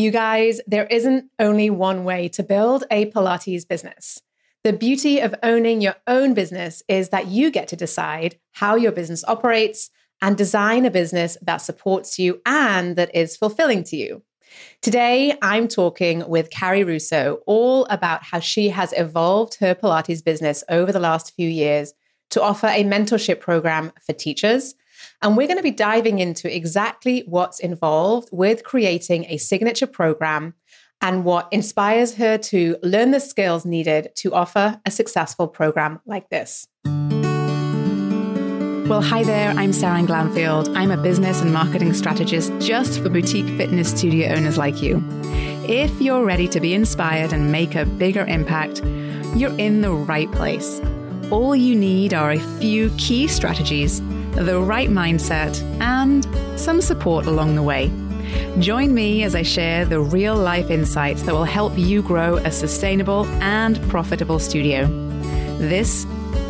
You guys, there isn't only one way to build a Pilates business. The beauty of owning your own business is that you get to decide how your business operates and design a business that supports you and that is fulfilling to you. Today, I'm talking with Carrie Russo all about how she has evolved her Pilates business over the last few years to offer a mentorship program for teachers and we're going to be diving into exactly what's involved with creating a signature program and what inspires her to learn the skills needed to offer a successful program like this. Well, hi there, I'm Sarah Glanfield. I'm a business and marketing strategist just for boutique fitness studio owners like you. If you're ready to be inspired and make a bigger impact, you're in the right place. All you need are a few key strategies the right mindset, and some support along the way. Join me as I share the real life insights that will help you grow a sustainable and profitable studio. This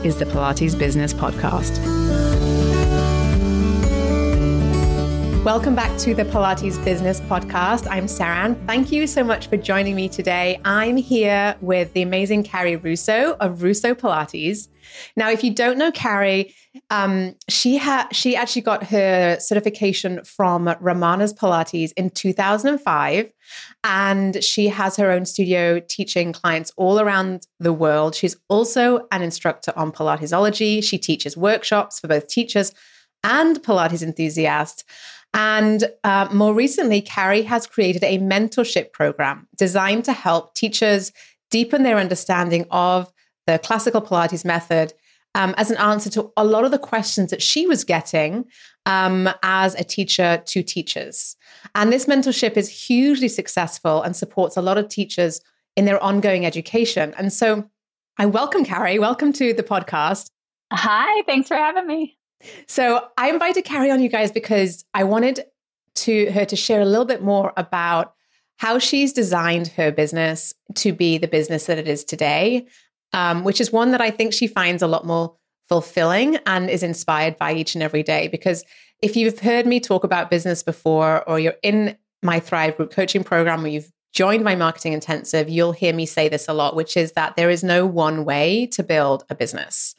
is the Pilates Business Podcast. Welcome back to the Pilates Business Podcast. I'm Saran. Thank you so much for joining me today. I'm here with the amazing Carrie Russo of Russo Pilates. Now, if you don't know Carrie, um, she had she actually got her certification from Romana's Pilates in 2005, and she has her own studio teaching clients all around the world. She's also an instructor on Pilatesology. She teaches workshops for both teachers and Pilates enthusiasts. And uh, more recently, Carrie has created a mentorship program designed to help teachers deepen their understanding of the classical Pilates method um, as an answer to a lot of the questions that she was getting um, as a teacher to teachers. And this mentorship is hugely successful and supports a lot of teachers in their ongoing education. And so I welcome Carrie. Welcome to the podcast. Hi, thanks for having me. So I invited Carrie on you guys because I wanted to her to share a little bit more about how she's designed her business to be the business that it is today um, which is one that I think she finds a lot more fulfilling and is inspired by each and every day. Because if you've heard me talk about business before, or you're in my Thrive group coaching program, or you've joined my marketing intensive, you'll hear me say this a lot, which is that there is no one way to build a business.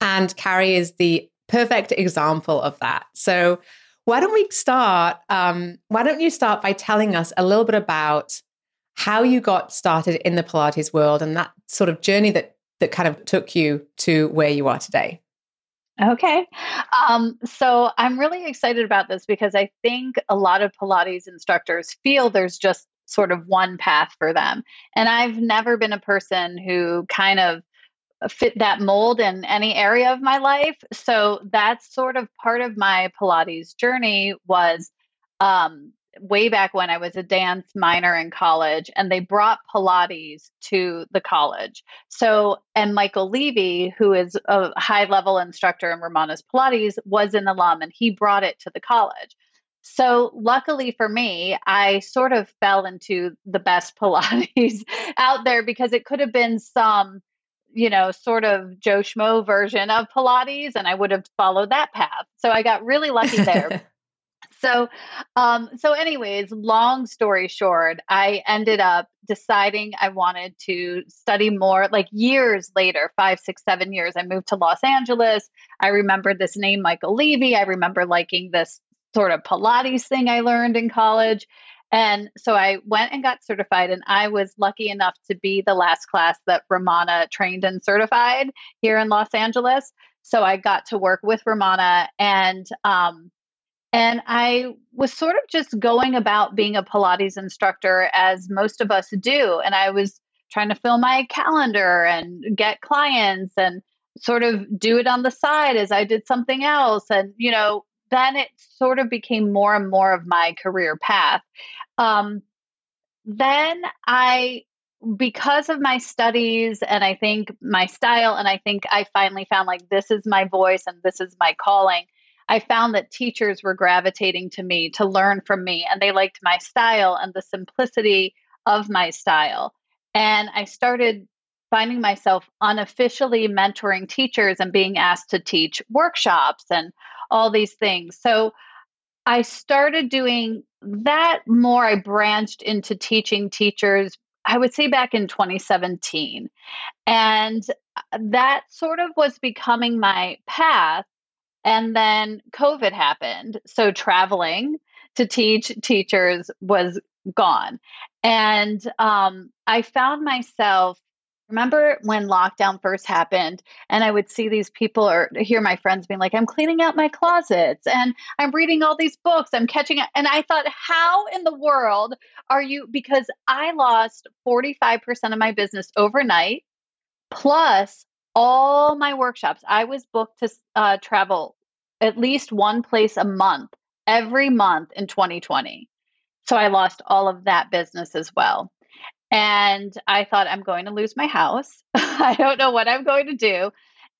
And Carrie is the perfect example of that. So, why don't we start? Um, why don't you start by telling us a little bit about how you got started in the Pilates world and that sort of journey that that kind of took you to where you are today. Okay. Um, so I'm really excited about this because I think a lot of Pilates instructors feel there's just sort of one path for them. And I've never been a person who kind of fit that mold in any area of my life. So that's sort of part of my Pilates journey was um, way back when I was a dance minor in college, and they brought Pilates to the college. So, and Michael Levy, who is a high level instructor in Romana's Pilates, was an alum and he brought it to the college. So, luckily for me, I sort of fell into the best Pilates out there because it could have been some, you know, sort of Joe Schmo version of Pilates, and I would have followed that path. So, I got really lucky there. so um so anyways long story short i ended up deciding i wanted to study more like years later five six seven years i moved to los angeles i remember this name michael levy i remember liking this sort of pilates thing i learned in college and so I went and got certified, and I was lucky enough to be the last class that Romana trained and certified here in Los Angeles. So I got to work with Romana, and um, and I was sort of just going about being a Pilates instructor as most of us do. And I was trying to fill my calendar and get clients and sort of do it on the side as I did something else. And, you know, then it sort of became more and more of my career path. Um, then I, because of my studies and I think my style, and I think I finally found like this is my voice and this is my calling. I found that teachers were gravitating to me to learn from me, and they liked my style and the simplicity of my style. And I started finding myself unofficially mentoring teachers and being asked to teach workshops and all these things. So I started doing that more. I branched into teaching teachers, I would say back in 2017. And uh, that sort of was becoming my path. And then COVID happened. So traveling to teach teachers was gone. And um, I found myself remember when lockdown first happened and i would see these people or hear my friends being like i'm cleaning out my closets and i'm reading all these books i'm catching up and i thought how in the world are you because i lost 45% of my business overnight plus all my workshops. I was booked to uh, travel at least one place a month every month in 2020 so i lost all of that business as well and I thought, I'm going to lose my house. I don't know what I'm going to do.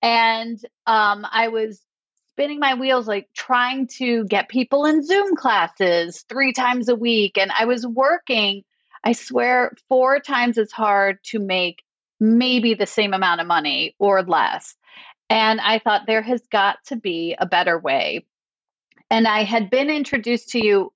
And um, I was spinning my wheels, like trying to get people in Zoom classes three times a week. And I was working, I swear, four times as hard to make maybe the same amount of money or less. And I thought there has got to be a better way. And I had been introduced to you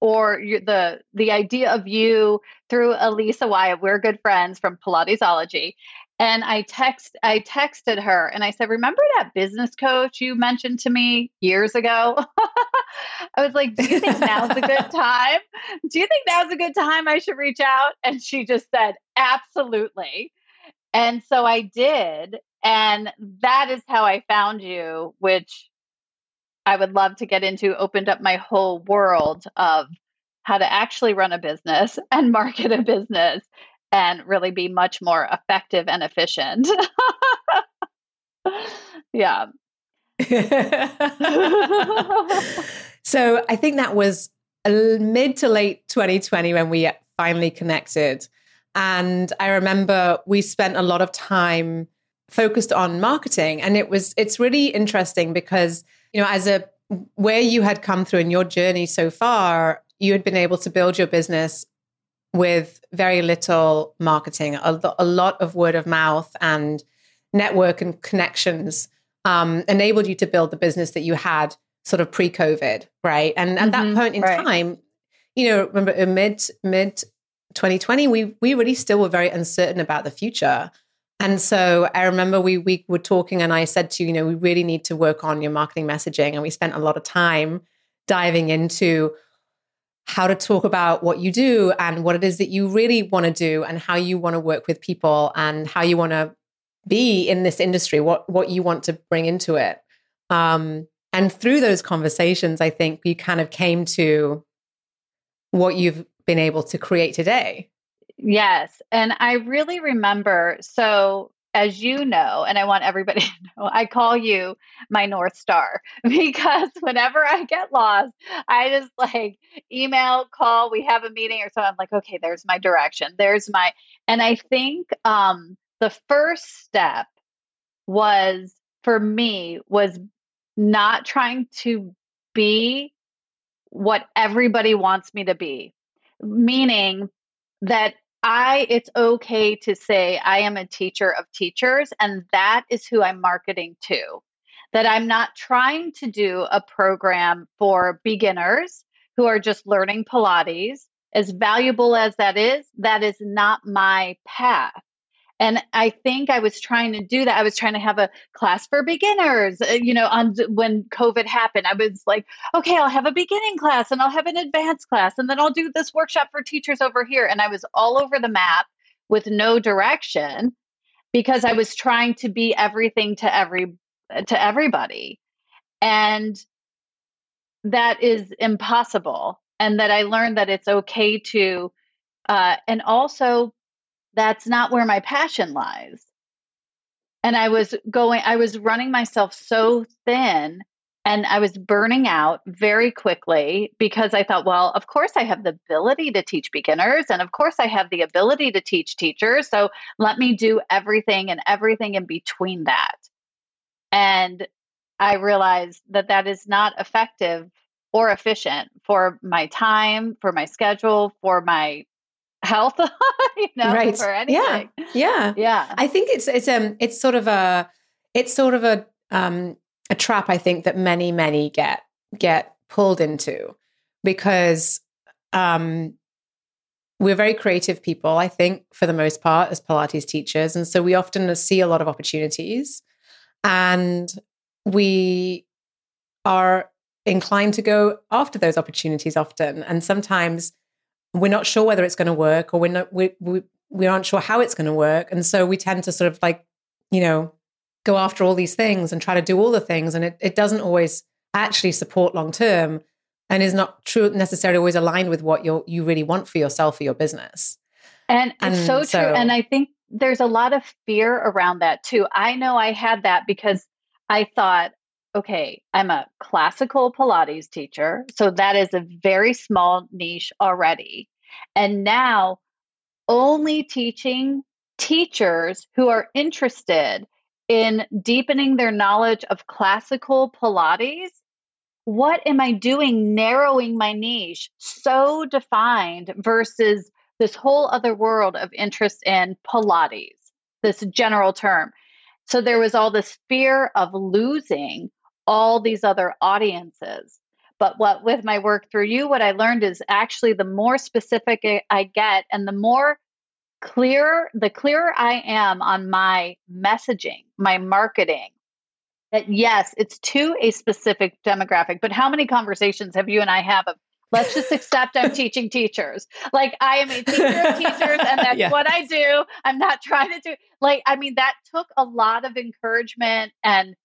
or the the idea of you through Elisa Wyatt. We're good friends from Pilatesology. And I text I texted her and I said, "Remember that business coach you mentioned to me years ago?" I was like, "Do you think now's a good time? Do you think now's a good time I should reach out?" And she just said, "Absolutely." And so I did, and that is how I found you, which I would love to get into opened up my whole world of how to actually run a business and market a business and really be much more effective and efficient. yeah. so I think that was mid to late 2020 when we finally connected. And I remember we spent a lot of time focused on marketing. And it was, it's really interesting because you know, as a where you had come through in your journey so far, you had been able to build your business with very little marketing, a, a lot of word of mouth and network and connections um, enabled you to build the business that you had sort of pre-COVID, right? And at mm-hmm, that point in right. time, you know, remember mid mid 2020, we we really still were very uncertain about the future. And so I remember we we were talking and I said to you, you know, we really need to work on your marketing messaging. And we spent a lot of time diving into how to talk about what you do and what it is that you really want to do and how you want to work with people and how you want to be in this industry, what what you want to bring into it. Um, and through those conversations, I think we kind of came to what you've been able to create today. Yes. And I really remember so as you know, and I want everybody to know, I call you my North Star because whenever I get lost, I just like email, call, we have a meeting or so. I'm like, okay, there's my direction. There's my, and I think um, the first step was for me was not trying to be what everybody wants me to be, meaning that I it's okay to say I am a teacher of teachers and that is who I'm marketing to. That I'm not trying to do a program for beginners who are just learning Pilates. As valuable as that is, that is not my path. And I think I was trying to do that. I was trying to have a class for beginners. Uh, you know, on when COVID happened, I was like, okay, I'll have a beginning class and I'll have an advanced class and then I'll do this workshop for teachers over here. And I was all over the map with no direction because I was trying to be everything to every to everybody. And that is impossible. And that I learned that it's okay to uh, and also that's not where my passion lies. And I was going, I was running myself so thin and I was burning out very quickly because I thought, well, of course I have the ability to teach beginners and of course I have the ability to teach teachers. So let me do everything and everything in between that. And I realized that that is not effective or efficient for my time, for my schedule, for my health, you know, right. for anything. Yeah. Yeah. Yeah. I think it's it's um it's sort of a it's sort of a um a trap I think that many, many get get pulled into because um, we're very creative people, I think, for the most part, as Pilates teachers. And so we often see a lot of opportunities and we are inclined to go after those opportunities often. And sometimes we're not sure whether it's going to work or we're not, we, we, we aren't sure how it's going to work. And so we tend to sort of like, you know, go after all these things and try to do all the things. And it, it doesn't always actually support long term and is not true necessarily always aligned with what you you really want for yourself or your business. And, and it's so, so true. And I think there's a lot of fear around that too. I know I had that because I thought, okay, I'm a classical Pilates teacher. So that is a very small niche already. And now only teaching teachers who are interested in deepening their knowledge of classical Pilates what am I doing narrowing my niche so defined versus this whole other world of interest in Pilates, this general term? So there was all this fear of losing all these other audiences. But what with my work through you, what I learned is actually the more specific I get and the more clear, the clearer I am on my messaging, my marketing, that yes, it's to a specific demographic, but how many conversations have you and I have of let's just accept I'm teaching teachers. Like I am a teacher of teachers and that's what I do. I'm not trying to do like I mean that took a lot of encouragement and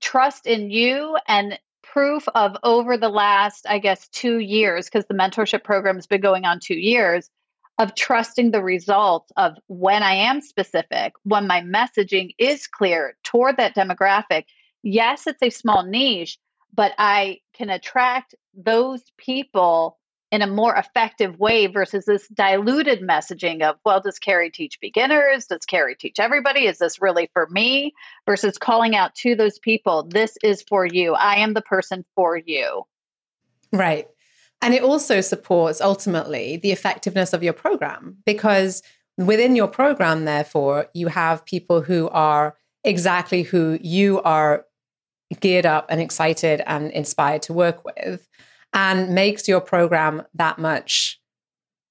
trust in you and proof of over the last I guess 2 years because the mentorship program's been going on 2 years of trusting the results of when I am specific, when my messaging is clear toward that demographic. Yes, it's a small niche, but I can attract those people in a more effective way versus this diluted messaging of, well, does Carrie teach beginners? Does Carrie teach everybody? Is this really for me? Versus calling out to those people, this is for you. I am the person for you. Right. And it also supports ultimately the effectiveness of your program because within your program, therefore, you have people who are exactly who you are geared up and excited and inspired to work with and makes your program that much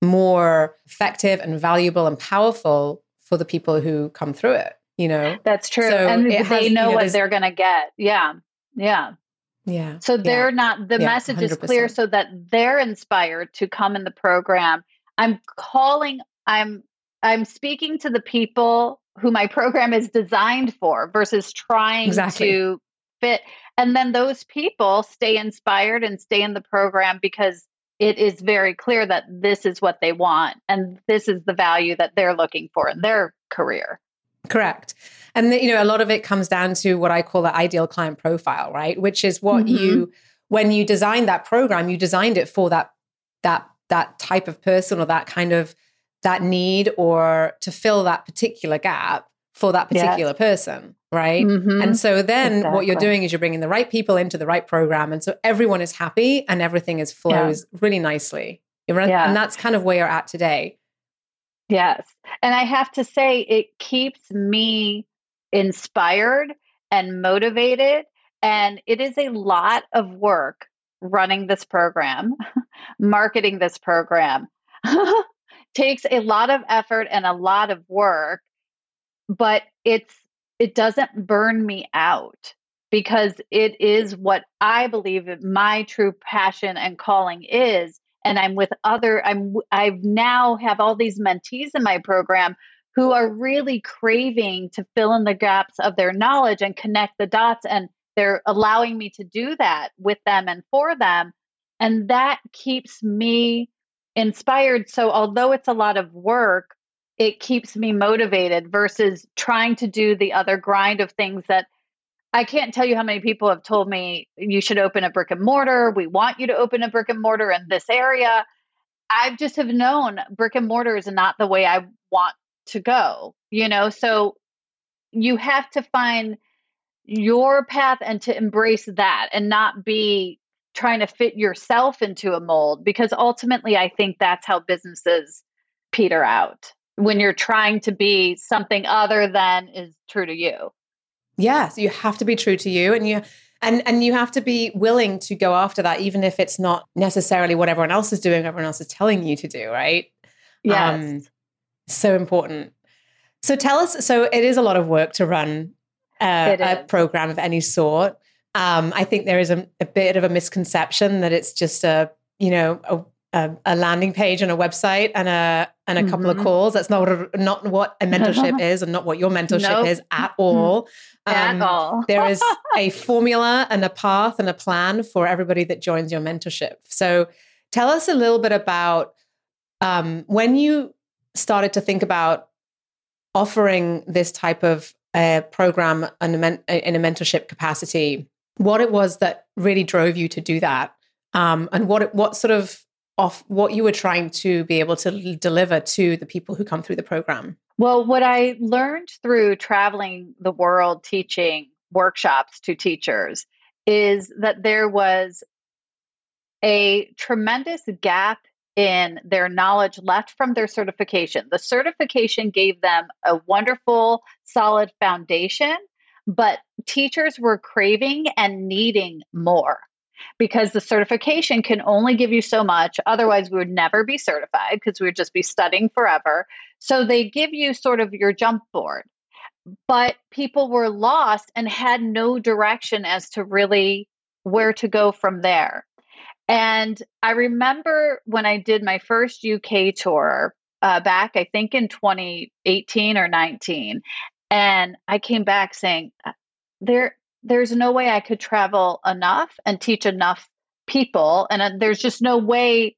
more effective and valuable and powerful for the people who come through it you know that's true so and they has, know, you know what they're going to get yeah yeah yeah so they're yeah. not the yeah, message 100%. is clear so that they're inspired to come in the program i'm calling i'm i'm speaking to the people who my program is designed for versus trying exactly. to fit. And then those people stay inspired and stay in the program because it is very clear that this is what they want and this is the value that they're looking for in their career. Correct. And the, you know a lot of it comes down to what I call the ideal client profile, right? Which is what mm-hmm. you when you designed that program, you designed it for that that that type of person or that kind of that need or to fill that particular gap for that particular yes. person right mm-hmm. and so then exactly. what you're doing is you're bringing the right people into the right program and so everyone is happy and everything is flows yeah. really nicely yeah. and that's kind of where you're at today yes and i have to say it keeps me inspired and motivated and it is a lot of work running this program marketing this program takes a lot of effort and a lot of work but it's it doesn't burn me out because it is what I believe my true passion and calling is and I'm with other I'm I've now have all these mentees in my program who are really craving to fill in the gaps of their knowledge and connect the dots and they're allowing me to do that with them and for them and that keeps me inspired. So although it's a lot of work it keeps me motivated versus trying to do the other grind of things that I can't tell you how many people have told me you should open a brick and mortar. We want you to open a brick and mortar in this area. I just have known brick and mortar is not the way I want to go, you know? So you have to find your path and to embrace that and not be trying to fit yourself into a mold because ultimately I think that's how businesses peter out when you're trying to be something other than is true to you. Yes, you have to be true to you and you And and you have to be willing to go after that, even if it's not necessarily what everyone else is doing, everyone else is telling you to do, right? Yes. Um, so important. So tell us. So it is a lot of work to run uh, a program of any sort. Um, I think there is a, a, bit of a misconception that it's just a you know a, a, a landing page and a website and a and a mm-hmm. couple of mm-hmm. calls. That's not what not what a mentorship is, and not what your mentorship nope. is at all. Um, at all. there is a formula and a path and a plan for everybody that joins your mentorship. So tell us a little bit about um, when you started to think about offering this type of uh, program in a, men- in a mentorship capacity, what it was that really drove you to do that, um, and what what sort of off what you were trying to be able to deliver to the people who come through the program. Well, what I learned through traveling the world teaching workshops to teachers is that there was a tremendous gap in their knowledge left from their certification. The certification gave them a wonderful, solid foundation, but teachers were craving and needing more because the certification can only give you so much. Otherwise, we would never be certified because we would just be studying forever. So they give you sort of your jump board. But people were lost and had no direction as to really where to go from there. And I remember when I did my first UK tour uh, back, I think in 2018 or 19, and I came back saying, uh, there, there's no way I could travel enough and teach enough people. And uh, there's just no way,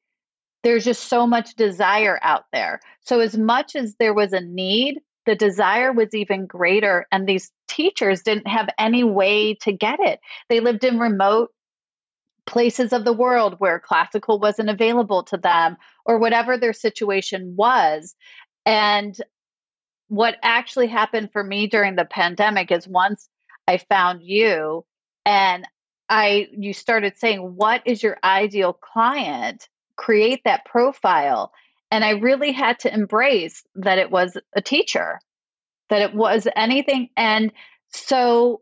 there's just so much desire out there. So, as much as there was a need, the desire was even greater. And these teachers didn't have any way to get it. They lived in remote places of the world where classical wasn't available to them or whatever their situation was. And what actually happened for me during the pandemic is once I found you and I you started saying what is your ideal client? Create that profile and I really had to embrace that it was a teacher that it was anything and so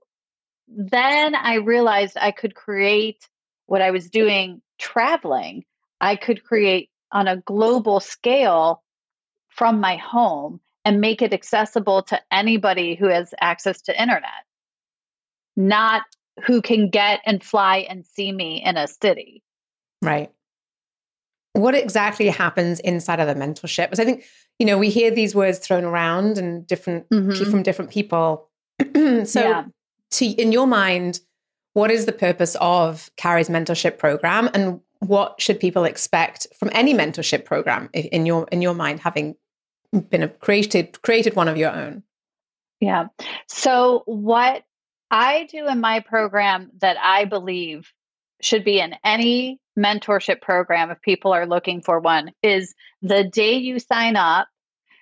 then I realized I could create what I was doing traveling, I could create on a global scale from my home and make it accessible to anybody who has access to internet, not who can get and fly and see me in a city. Right. What exactly happens inside of the mentorship? Because I think, you know, we hear these words thrown around and different mm-hmm. from different people. so yeah. to in your mind, what is the purpose of Carrie's mentorship program and what should people expect from any mentorship program in your in your mind having been a created created one of your own yeah so what i do in my program that i believe should be in any mentorship program if people are looking for one is the day you sign up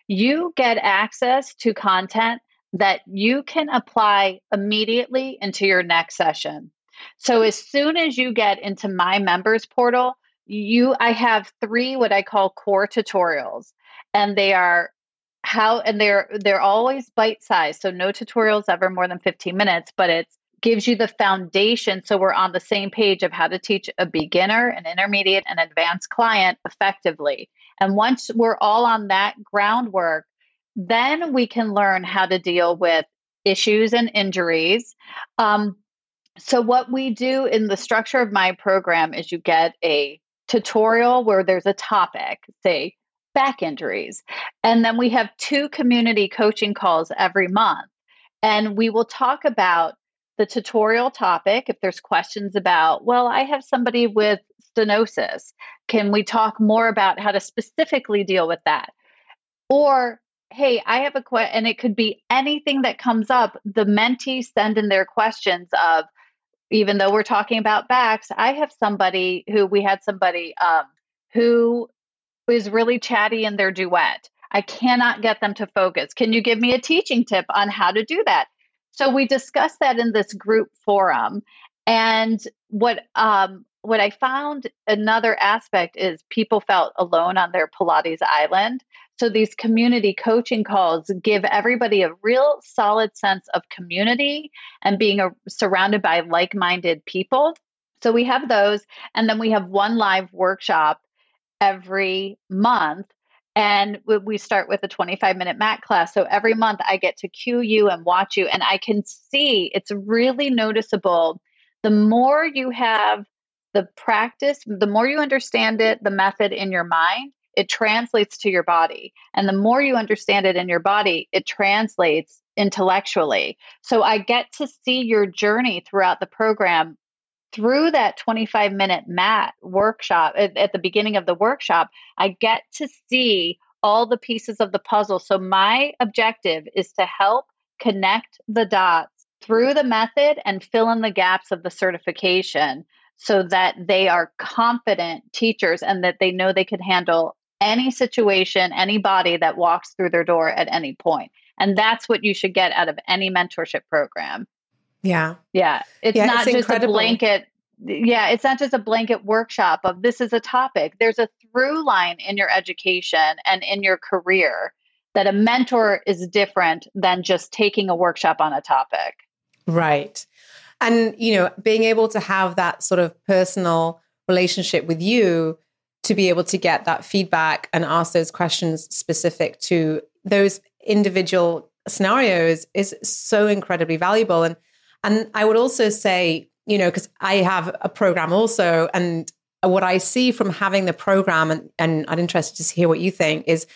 you get access to content that you can apply immediately into your next session. So as soon as you get into my members portal, you I have 3 what I call core tutorials and they are how and they're they're always bite sized. So no tutorials ever more than 15 minutes, but it gives you the foundation so we're on the same page of how to teach a beginner, an intermediate and advanced client effectively. And once we're all on that groundwork, then we can learn how to deal with issues and injuries. Um, so, what we do in the structure of my program is you get a tutorial where there's a topic, say back injuries. And then we have two community coaching calls every month. And we will talk about the tutorial topic. If there's questions about, well, I have somebody with stenosis, can we talk more about how to specifically deal with that? Or hey, I have a question, and it could be anything that comes up. The mentees send in their questions of, even though we're talking about backs, I have somebody who we had somebody um, who is really chatty in their duet. I cannot get them to focus. Can you give me a teaching tip on how to do that? So we discussed that in this group forum, and what um, what I found another aspect is people felt alone on their Pilates island. So these community coaching calls give everybody a real solid sense of community and being a, surrounded by like minded people. So we have those. And then we have one live workshop every month. And we start with a 25 minute mat class. So every month I get to cue you and watch you. And I can see it's really noticeable. The more you have the practice, the more you understand it, the method in your mind, it translates to your body. And the more you understand it in your body, it translates intellectually. So I get to see your journey throughout the program through that 25 minute mat workshop at, at, the beginning of the workshop. I get to see all the pieces of the puzzle. So my objective is to help connect the dots through the method and fill in the gaps of the certification so that they are confident teachers and that they know they can handle any situation, anybody that walks through their door at any point. And that's what you should get out of any mentorship program. Yeah. Yeah. It's yeah, not it's just incredible. a blanket. Yeah. It's not just a blanket workshop of this is a topic. There's a through line in your education and in your career that a mentor is different than just taking a workshop on a topic. Right. And, you know, being able to have that sort of personal relationship with you to be able to get that feedback and ask those questions specific to those individual scenarios is so incredibly valuable. And and I would also say, you know, because I have a program also, and what I see from having the program, and, and I'm interested to hear what you think, is,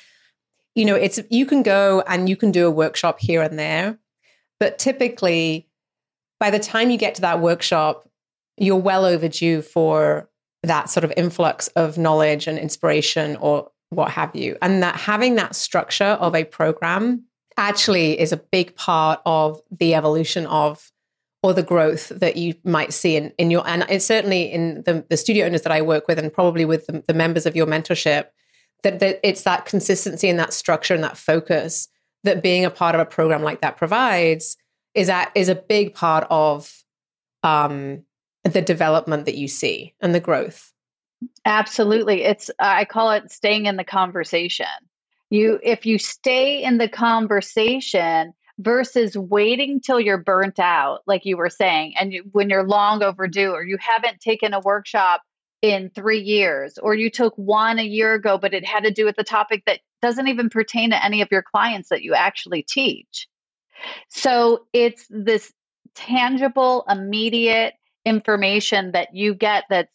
you know, it's you can go and you can do a workshop here and there, but typically by the time you get to that workshop, you're well overdue for that sort of influx of knowledge and inspiration or what have you. And that having that structure of a program actually is a big part of the evolution of or the growth that you might see in, in your and certainly in the, the studio owners that I work with and probably with the, the members of your mentorship that, that it's that consistency and that structure and that focus that being a part of a program like that provides is that is a big part of um, the development that you see and the growth. Absolutely. It's I call it staying in the conversation. You if you stay in the conversation versus waiting till you're burnt out like you were saying and you, when you're long overdue or you haven't taken a workshop in 3 years or you took one a year ago but it had to do with the topic that doesn't even pertain to any of your clients that you actually teach. So it's this tangible, immediate information that you get that's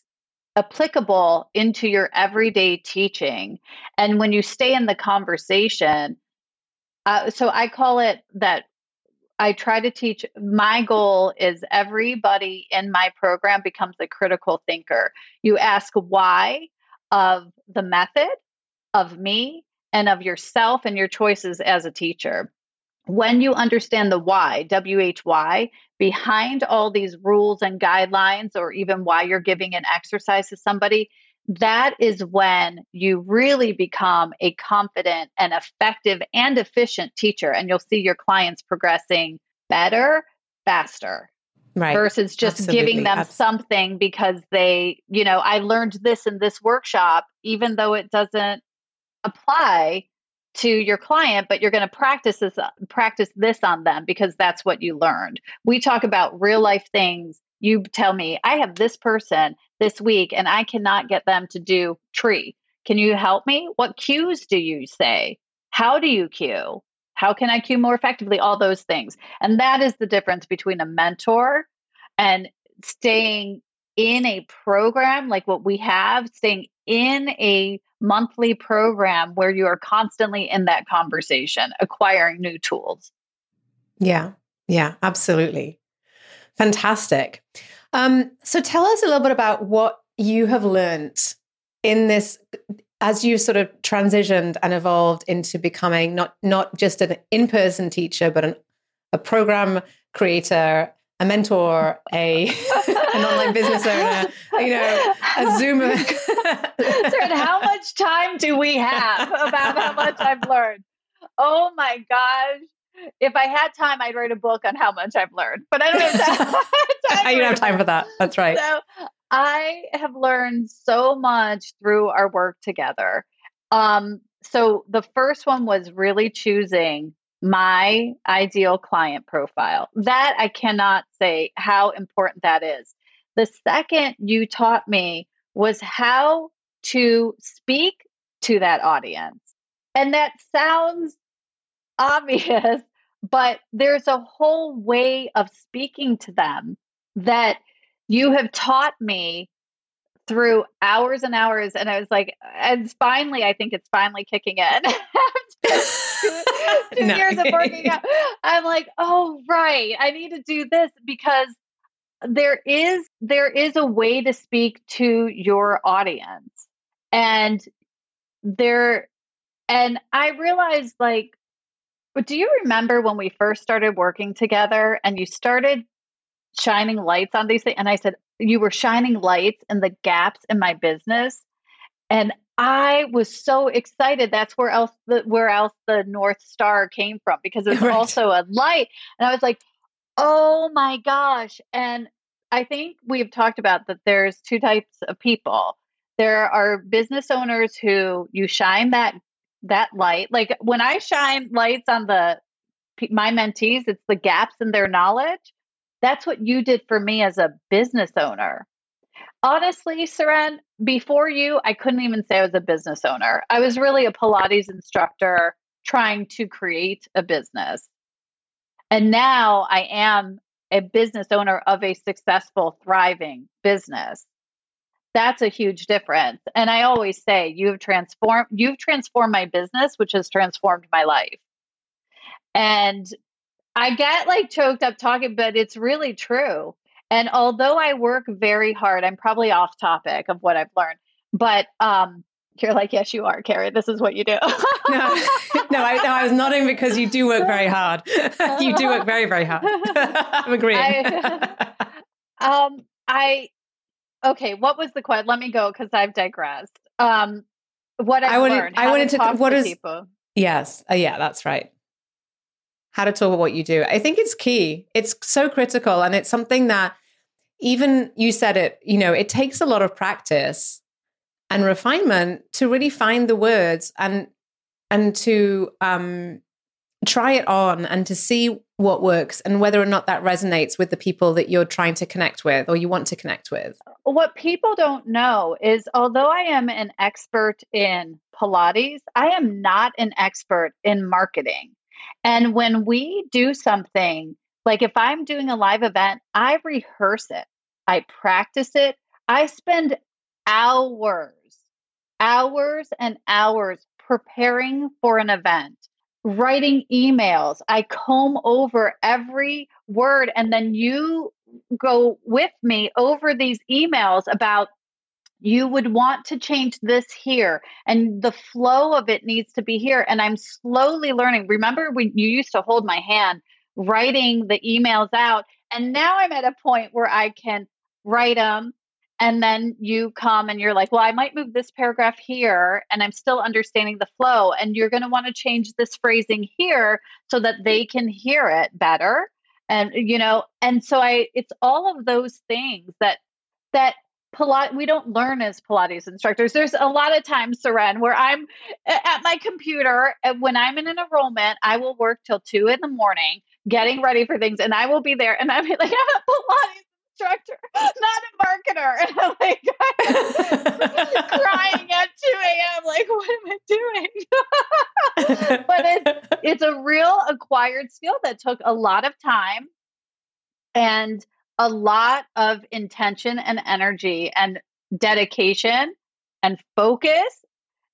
applicable into your everyday teaching. And when you stay in the conversation, uh, so I call it that I try to teach. My goal is everybody in my program becomes a critical thinker. You ask why of the method, of me, and of yourself and your choices as a teacher when you understand the why, WHY, behind all these rules and guidelines, or even why you're giving an exercise to somebody, that is when you really become a confident and effective and efficient teacher. And you'll see your clients progressing better, faster. Right. Versus just Absolutely. giving them Absolutely. something because they, you know, I learned this in this workshop, even though it doesn't apply to your client but you're going to practice this practice this on them because that's what you learned we talk about real life things you tell me i have this person this week and i cannot get them to do tree. Can you help me? What cues do you say? How do you cue? How can i cue more effectively? All those things. And that is the difference between a mentor and staying in a program like what we have staying in a monthly program where you are constantly in that conversation, acquiring new tools. Yeah, yeah, absolutely. Fantastic. Um, so tell us a little bit about what you have learned in this as you sort of transitioned and evolved into becoming not not just an in-person teacher, but an, a program creator a mentor, a an online business owner, you know, a Zoom. how much time do we have about how much I've learned? Oh my gosh. If I had time, I'd write a book on how much I've learned, but I don't have time. I don't have time for that. That's right. So I have learned so much through our work together. Um, so the first one was really choosing my ideal client profile. That I cannot say how important that is. The second you taught me was how to speak to that audience. And that sounds obvious, but there's a whole way of speaking to them that you have taught me through hours and hours and i was like and finally i think it's finally kicking in two, two no. years of working out i'm like oh right i need to do this because there is there is a way to speak to your audience and there and i realized like do you remember when we first started working together and you started shining lights on these things and i said you were shining lights in the gaps in my business and I was so excited. That's where else the where else the North Star came from because it's right. also a light. And I was like, oh my gosh. And I think we've talked about that there's two types of people. There are business owners who you shine that that light. Like when I shine lights on the my mentees, it's the gaps in their knowledge. That's what you did for me as a business owner. Honestly, Seren, before you, I couldn't even say I was a business owner. I was really a Pilates instructor trying to create a business. And now I am a business owner of a successful, thriving business. That's a huge difference. And I always say, you've transformed you've transformed my business, which has transformed my life. And I get like choked up talking, but it's really true. And although I work very hard, I'm probably off topic of what I've learned, but um, you're like, yes, you are, Carrie. This is what you do. no, no I, no, I was nodding because you do work very hard. you do work very, very hard. I'm agreeing. I, um, I, okay. What was the question? Let me go because I've digressed. Um, what I've I wanted, learned. I wanted to. to what is? People. Yes. Uh, yeah, that's right how to talk about what you do. I think it's key. It's so critical. And it's something that even you said it, you know, it takes a lot of practice and refinement to really find the words and and to um try it on and to see what works and whether or not that resonates with the people that you're trying to connect with or you want to connect with. What people don't know is although I am an expert in Pilates, I am not an expert in marketing. And when we do something, like if I'm doing a live event, I rehearse it, I practice it, I spend hours, hours and hours preparing for an event, writing emails. I comb over every word, and then you go with me over these emails about you would want to change this here and the flow of it needs to be here and i'm slowly learning. Remember when you used to hold my hand writing the emails out and now i'm at a point where i can write them and then you come and you're like well i might move this paragraph here and i'm still understanding the flow and you're going to want to change this phrasing here so that they can hear it better and you know and so i it's all of those things that that Pilates, we don't learn as Pilates instructors. There's a lot of times, Seren, where I'm at my computer. When I'm in an enrollment, I will work till two in the morning getting ready for things, and I will be there, and I'm like, I'm a Pilates not a marketer. And I'm like crying at 2 a.m. Like, what am I doing? but it's it's a real acquired skill that took a lot of time. And a lot of intention and energy and dedication and focus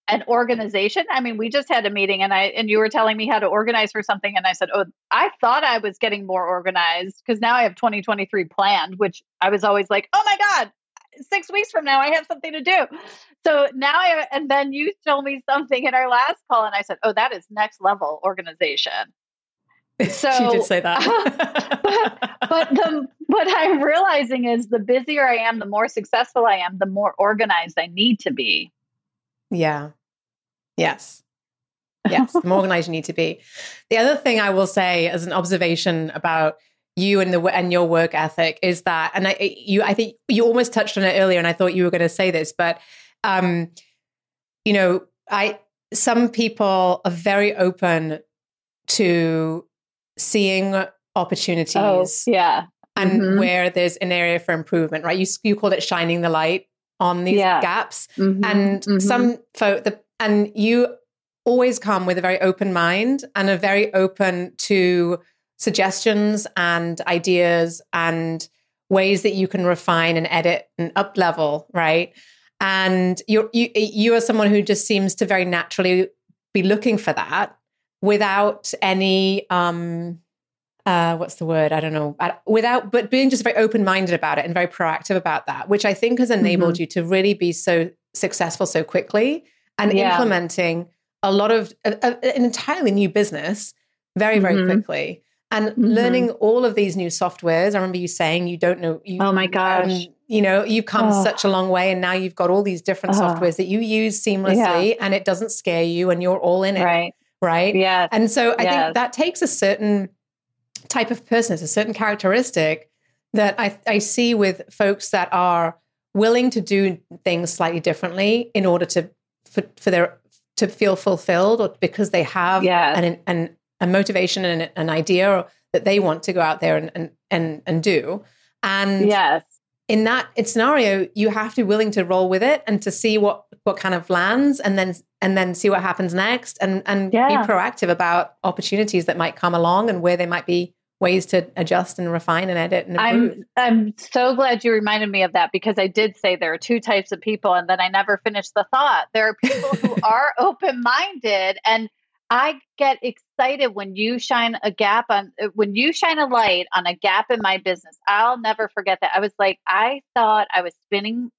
and organization. I mean, we just had a meeting and I and you were telling me how to organize for something and I said, "Oh, I thought I was getting more organized because now I have 2023 planned, which I was always like, "Oh my god, 6 weeks from now I have something to do." So now I and then you told me something in our last call and I said, "Oh, that is next level organization." So she did say that. but, but the what I'm realizing is the busier I am, the more successful I am, the more organized I need to be. Yeah. Yes. Yes. the more organized you need to be. The other thing I will say as an observation about you and the and your work ethic is that, and I you I think you almost touched on it earlier, and I thought you were going to say this, but um, you know, I some people are very open to seeing opportunities. Oh, yeah. And Mhm. where there's an area for improvement, right? You you called it shining the light on these Yeah. gaps, Mhm, and mhm. some folk the and you always come with a very open mind and are very open to suggestions and ideas and ways that you can refine and edit and up level right and you're you you are someone who just seems to very naturally be looking for that without any um uh what's the word i don't know without but being just very open minded about it and very proactive about that which i think has enabled you to really be so successful so quickly and Yeah. implementing a lot of a, a- an entirely new business very very Mhm. quickly and Mhm. learning all of these new softwares i remember you saying you don't know you Oh my gosh. um, you know you've come Oh. such a long way and now you've got all these different Oh. softwares that you use seamlessly and it doesn't scare you and you're all in it Right. right Yeah. and so i Yes. think that takes a certain type of person it's a certain characteristic that I, I see with folks that are willing to do things slightly differently in order to for, for their to feel fulfilled or because they have Yes. an, an a motivation and an idea that they want to go out there and and and, and do and yes. in that scenario you have to be willing to roll with it and to see what what kind of lands and then and then see what happens next and and Yeah. be proactive about opportunities that might come along and where they might be ways to adjust and refine and edit and improve. I'm I'm so glad you reminded me of that because I did say there are two types of people and then I never finished the thought. There are people who are open-minded and I get excited when you shine a gap on uh, when you shine a light on a gap in my business. I'll never forget that. I was like I thought I was spinning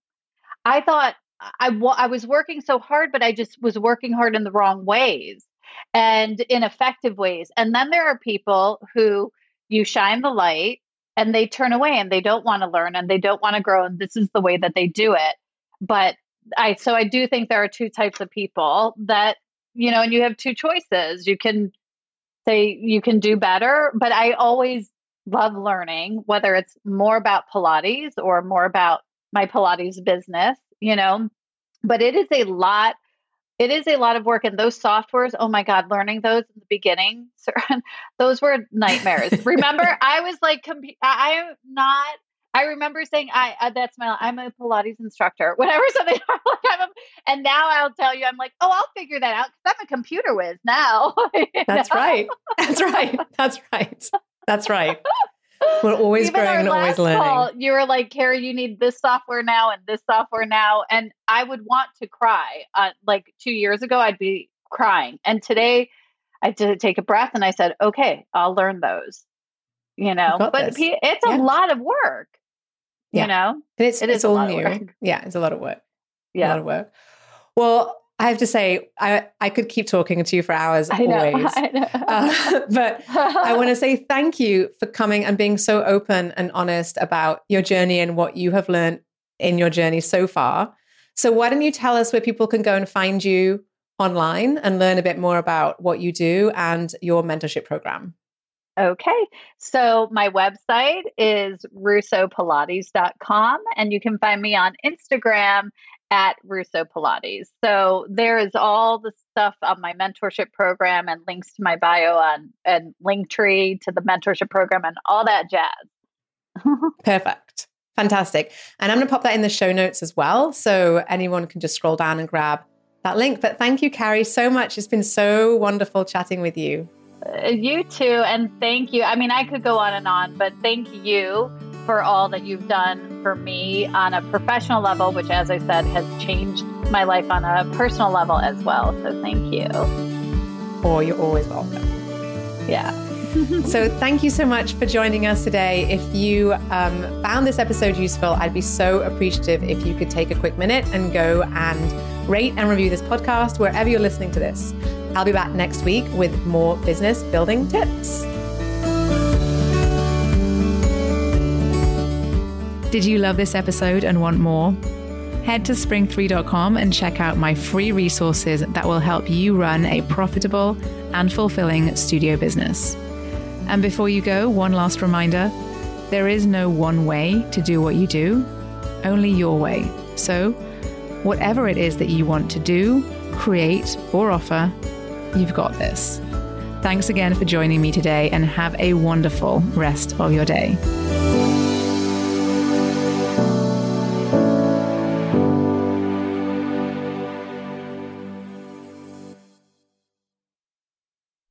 I thought I I was working so hard but I just was working hard in the wrong ways and ineffective ways. And then there are people who you shine the light and they turn away and they don't want to learn and they don't want to grow and this is the way that they do it. But i so i do think there are two types of people that you know and you have two choices. You can say you can do better but i always love learning whether it's more about pilates or more about my pilates business you know? But it is a lot it is a lot of work and those softwares oh my god learning those in the beginning those were nightmares remember i was like i'm not i remember saying i uh, that's my i'm a pilates instructor whatever something like I'm a, and now i'll tell you i'm like oh i'll figure that out because i'm a computer whiz now That's know? right. That's right. That's right. That's right. We're always Even growing and always learning. call, you were like, Carrie, you need this software now and this software now. And I would want to cry. Uh, like two years ago, I'd be crying. And today, I did take a breath and I said, okay, I'll learn those. You know, but this. it's Yeah. a lot of work. Yeah. You know, And it's, It it's all new. Yeah, it's a lot of work. Yeah. A lot of work. Well, I have to say, I, I could keep talking to you for hours I know. always. I know. Uh, but I want to say thank you for coming and being so open and honest about your journey and what you have learned in your journey so far. So, why don't you tell us where people can go and find you online and learn a bit more about what you do and your mentorship program? Okay. So my website is russopilates.com and you can find me on Instagram at Russo Pilates. So there is all the stuff on my mentorship program and links to my bio on and Linktree to the mentorship program and all that jazz. Perfect. Fantastic. And I'm going to pop that in the show notes as well. So anyone can just scroll down and grab that link. But thank you, Carrie, so much. It's been so wonderful chatting with you. Uh, You too, and thank you. I mean, I could go on and on, but thank you for all that you've done for me on a professional level, which, as I said, has changed my life on a personal level as well. So, thank you. Or you're always welcome. Yeah. So, thank you so much for joining us today. If you um, found this episode useful, I'd be so appreciative if you could take a quick minute and go and rate and review this podcast wherever you're listening to this. I'll be back next week with more business building tips. Did you love this episode and want more? Head to spring3.com and check out my free resources that will help you run a profitable and fulfilling studio business. And before you go, one last reminder there is no one way to do what you do, only your way. So, whatever it is that you want to do, create, or offer, you've got this. Thanks again for joining me today and have a wonderful rest of your day.